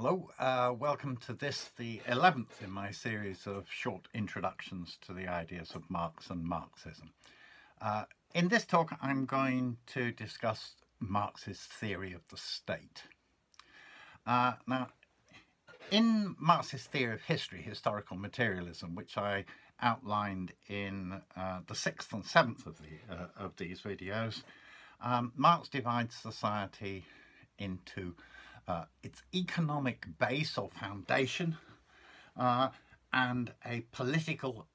Hello, uh, welcome to this, the 11th in my series of short introductions to the ideas of Marx and Marxism. Uh, in this talk, I'm going to discuss Marx's theory of the state. Uh, now, in Marx's theory of history, historical materialism, which I outlined in uh, the sixth and seventh of, the, uh, of these videos, um, Marx divides society into uh, its economic base or foundation uh, and a political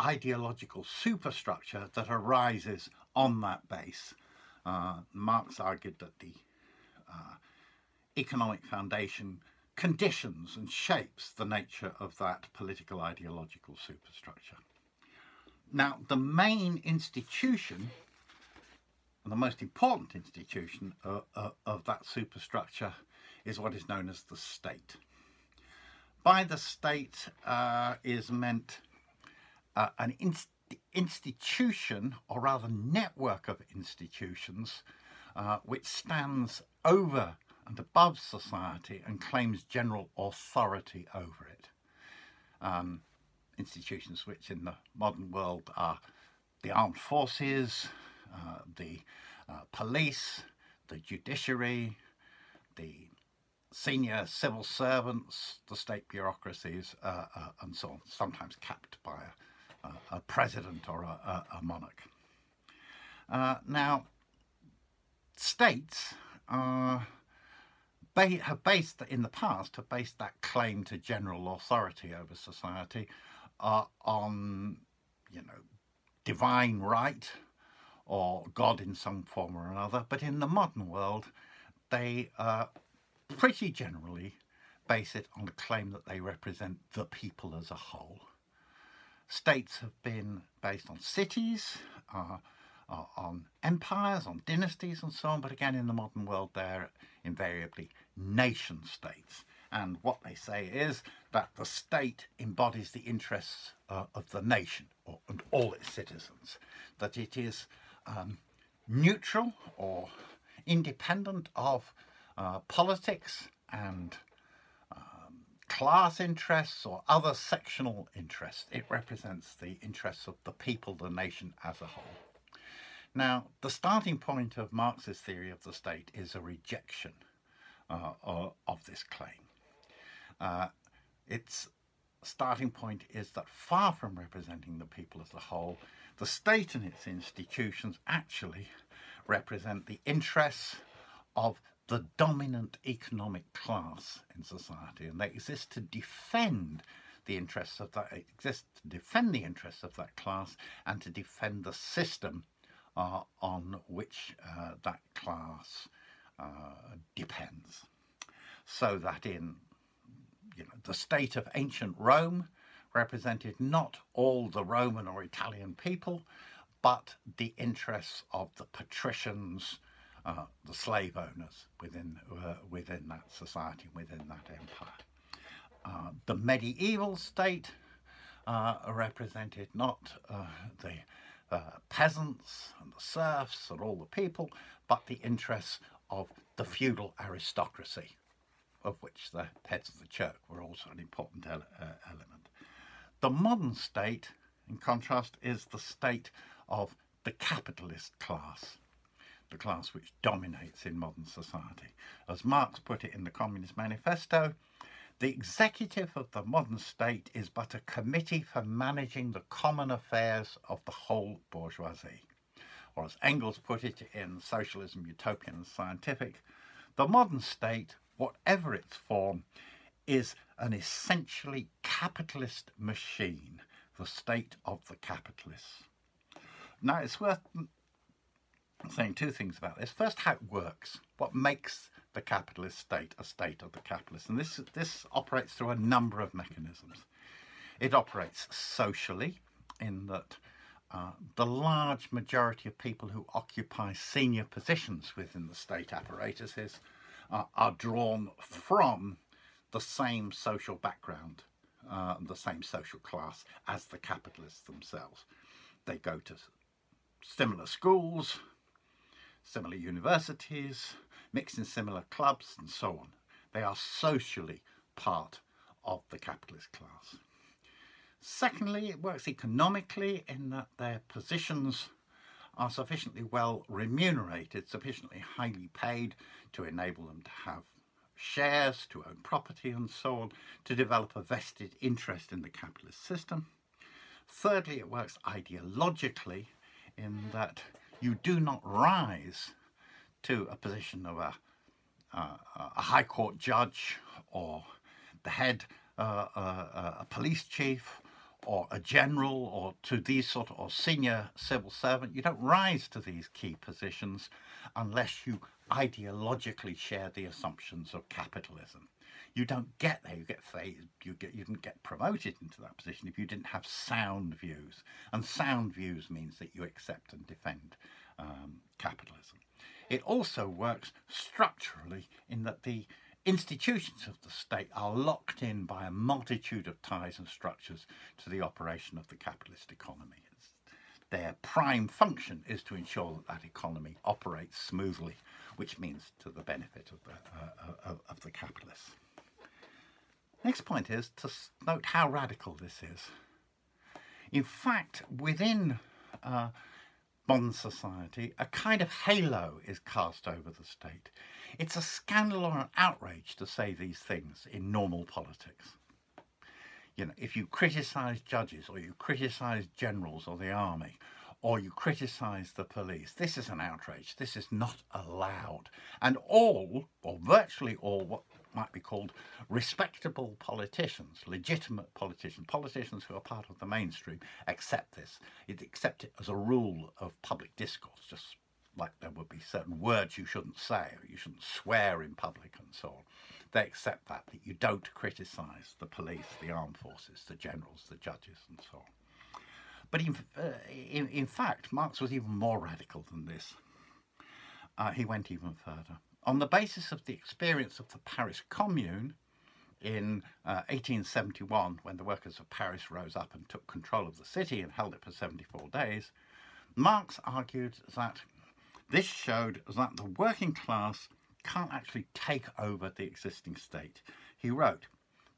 ideological superstructure that arises on that base. Uh, Marx argued that the uh, economic foundation conditions and shapes the nature of that political ideological superstructure. Now, the main institution and the most important institution of, of, of that superstructure is what is known as the state. By the state uh, is meant uh, an inst institution, or rather network of institutions, uh, which stands over and above society and claims general authority over it. Um, institutions which in the modern world are the armed forces, uh, the uh, police, the judiciary, the senior civil servants, the state bureaucracies, uh, uh, and so on, sometimes capped by a, a president or a, a monarch. Uh, now, states uh, ba have based, in the past, have based that claim to general authority over society uh, on, you know, divine right or God in some form or another. But in the modern world, they uh, pretty generally base it on the claim that they represent the people as a whole. States have been based on cities, uh, uh, on empires, on dynasties and so on, but again in the modern world they're invariably nation states. And what they say is that the state embodies the interests uh, of the nation or, and all its citizens, that it is um, neutral or independent of uh, politics and um, class interests or other sectional interests. It represents the interests of the people, the nation as a whole. Now, the starting point of Marx's theory of the state is a rejection uh, of this claim. Uh, its starting point is that far from representing the people as a whole, the state and its institutions actually represent the interests of the dominant economic class in society and they exist to defend the interests of that exist to defend the interests of that class and to defend the system uh, on which uh, that class uh, depends. So that in you know the state of ancient Rome represented not all the Roman or Italian people but the interests of the patricians uh, the slave owners within uh, within that society, within that empire. Uh, the medieval state uh, represented not uh, the peasants and the serfs and all the people, but the interests of the feudal aristocracy, of which the heads of the church were also an important ele element. The modern state, in contrast, is the state of the capitalist class the class which dominates in modern society. As Marx put it in the Communist Manifesto, the executive of the modern state is but a committee for managing the common affairs of the whole bourgeoisie. Or as Engels put it in Socialism, Utopian and Scientific, the modern state, whatever its form, is an essentially capitalist machine, the state of the capitalists. Now it's worth saying two things about this. First, how it works. What makes the capitalist state a state of the capitalist? And this, this operates through a number of mechanisms. It operates socially in that uh, the large majority of people who occupy senior positions within the state apparatuses uh, are drawn from the same social background, uh, the same social class as the capitalists themselves. They go to similar schools, similar universities, mixed in similar clubs and so on. They are socially part of the capitalist class. Secondly, it works economically in that their positions are sufficiently well remunerated, sufficiently highly paid to enable them to have shares, to own property and so on, to develop a vested interest in the capitalist system. Thirdly, it works ideologically in that you do not rise to a position of a, uh, a high court judge or the head, uh, uh, a police chief or a general or to these sort of or senior civil servant. You don't rise to these key positions unless you ideologically share the assumptions of capitalism. You don't get there. You get phased. You get. You didn't get promoted into that position if you didn't have sound views. And sound views means that you accept and defend um, capitalism. It also works structurally in that the institutions of the state are locked in by a multitude of ties and structures to the operation of the capitalist economy. It's, their prime function is to ensure that that economy operates smoothly, which means to the benefit of the, uh, of, of the capitalists. Next point is to note how radical this is. In fact, within uh, modern society, a kind of halo is cast over the state. It's a scandal or an outrage to say these things in normal politics. You know, if you criticise judges or you criticise generals or the army or you criticise the police, this is an outrage. This is not allowed. And all, or virtually all, might be called respectable politicians, legitimate politicians, politicians who are part of the mainstream, accept this. It accept it as a rule of public discourse, just like there would be certain words you shouldn't say, or you shouldn't swear in public and so on. They accept that, that you don't criticise the police, the armed forces, the generals, the judges and so on. But in, uh, in, in, fact, Marx was even more radical than this. Uh, he went even further on the basis of the experience of the Paris Commune in uh, 1871, when the workers of Paris rose up and took control of the city and held it for 74 days, Marx argued that this showed that the working class can't actually take over the existing state. He wrote,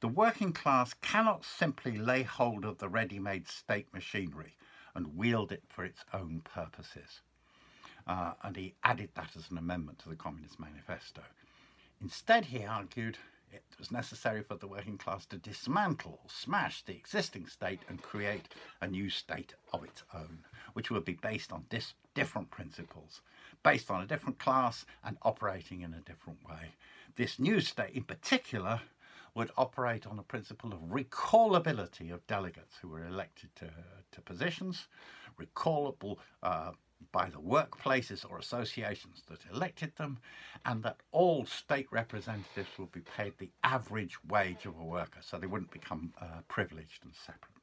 the working class cannot simply lay hold of the ready-made state machinery and wield it for its own purposes uh, and he added that as an amendment to the Communist Manifesto. Instead, he argued it was necessary for the working class to dismantle or smash the existing state and create a new state of its own, which would be based on dis- different principles, based on a different class and operating in a different way. This new state, in particular, would operate on a principle of recallability of delegates who were elected to, to positions, recallable uh, by the workplaces or associations that elected them, and that all state representatives will be paid the average wage of a worker, so they wouldn't become uh, privileged and separate.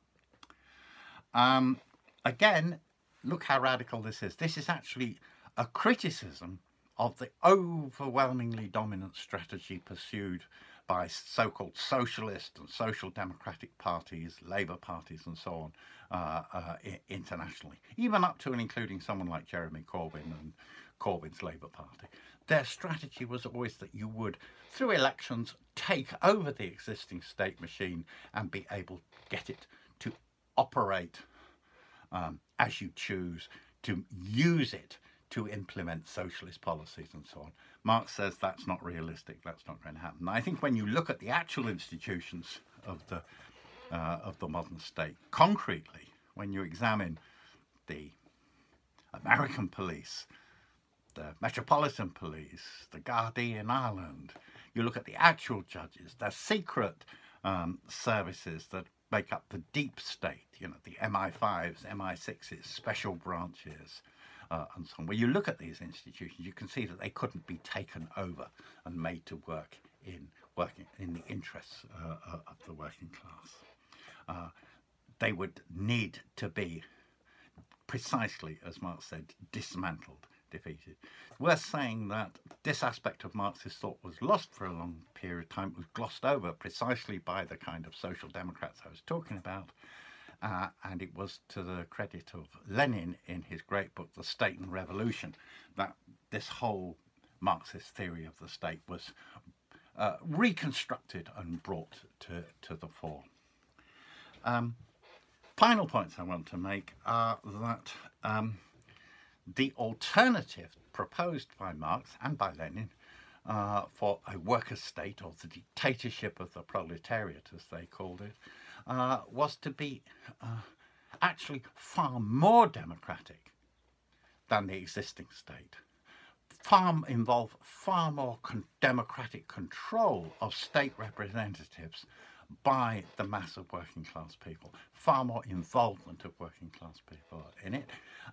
Um, again, look how radical this is. This is actually a criticism of the overwhelmingly dominant strategy pursued by so-called socialist and social democratic parties, Labour parties and so on, uh, uh, internationally, even up to and including someone like Jeremy Corbyn and Corbyn's Labour Party. Their strategy was always that you would, through elections, take over the existing state machine and be able to get it to operate um, as you choose, to use it to implement socialist policies and so on. Marx says that's not realistic, that's not going to happen. I think when you look at the actual institutions of the, uh, of the modern state, concretely, when you examine the American police, the Metropolitan Police, the Gardaí in Ireland, you look at the actual judges, the secret um, services that make up the deep state, you know, the MI5s, MI6s, special branches, uh, and so on. When you look at these institutions, you can see that they couldn't be taken over and made to work in working in the interests uh, uh of the working class. Uh, they would need to be precisely, as Marx said, dismantled, defeated. It's worth saying that this aspect of Marxist thought was lost for a long period of time. It was glossed over precisely by the kind of social democrats I was talking about. Uh, and it was to the credit of Lenin in his great book, The State and Revolution, that this whole Marxist theory of the state was uh, reconstructed and brought to, to the fore. Um, final points I want to make are that um, the alternative proposed by Marx and by Lenin uh, for a worker state or the dictatorship of the proletariat, as they called it, uh, was to be uh, actually far more democratic than the existing state. Far involve far more con democratic control of state representatives by the mass of working class people, far more involvement of working class people in it.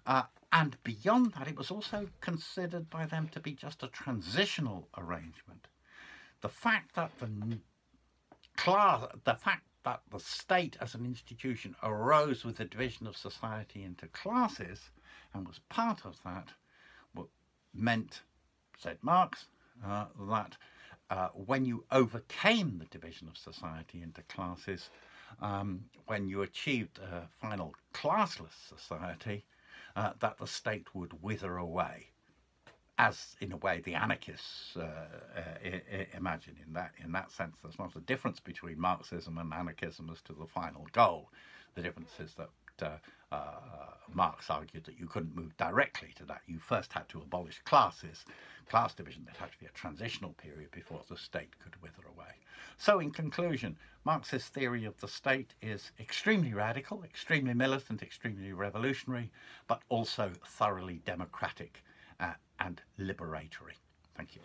Uh, and beyond that, it was also considered by them to be just a transitional arrangement. The fact that the class, the fact that the state as an institution arose with the division of society into classes and was part of that, what meant, said Marx, uh, that uh, when you overcame the division of society into classes, um, when you achieved a final classless society, uh, that the state would wither away, as in a way the anarchists uh, uh imagine. In that in that sense, there's not a difference between Marxism and anarchism as to the final goal. The difference is that uh, uh, Marx argued that you couldn't move directly to that. You first had to abolish classes, class division. There had to be a transitional period before the state could wither away. So, in conclusion, Marxist theory of the state is extremely radical, extremely militant, extremely revolutionary, but also thoroughly democratic uh, and liberatory. Thank you.